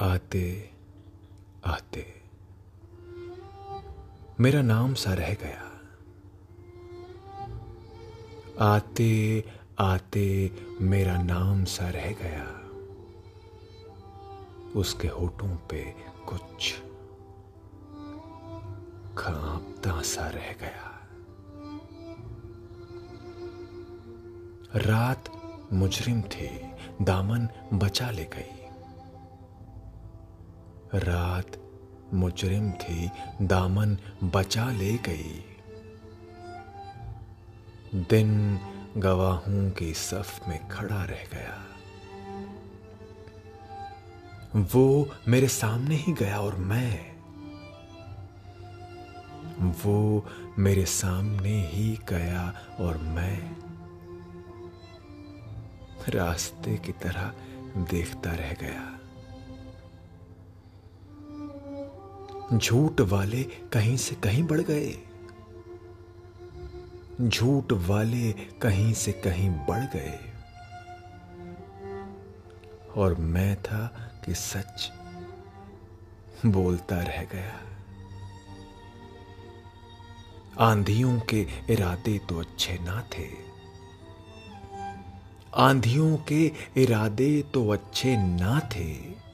आते आते। मेरा नाम सा रह गया। आते आते मेरा नाम सा रह गया। उसके होठों पे कुछ खापता सा रह गया। रात मुजरिम थी, दामन बचा ले गई। रात मुजरिम थी, दामन बचा ले गई। दिन गवाहों के सफ में खड़ा रह गया। वो मेरे सामने ही गया और मैं, वो मेरे सामने ही गया और मैं रास्ते की तरह देखता रह गया। झूठ वाले कहीं से कहीं बढ़ गए। झूठ वाले कहीं से कहीं बढ़ गए। और मैं था कि सच बोलता रह गया। आंधियों के इरादे तो अच्छे ना थे। आंधियों के इरादे तो अच्छे ना थे।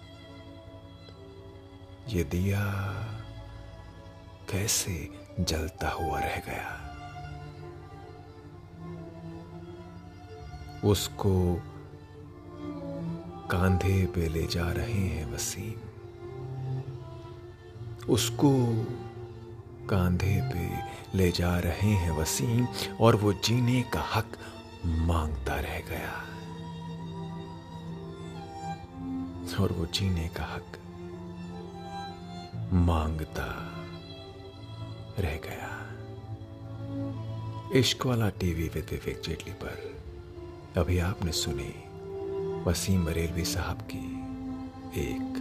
ये दिया कैसे जलता हुआ रह गया? उसको कांधे पे ले जा रहे हैं वसीम। उसको कांधे पे ले जा रहे हैं वसीम और वो जीने का हक माँगता रह गया। और वो जीने का हक माँगता रह गया। इश्क वाला टीवी विद विवेक जेटली पर अभी आपने सुनी वसीम बरेलवी साहब की एक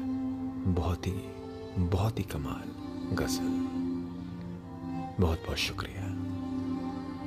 बहुत ही बहुत ही कमाल गज़ल। बहुत बहुत शुक्रिया।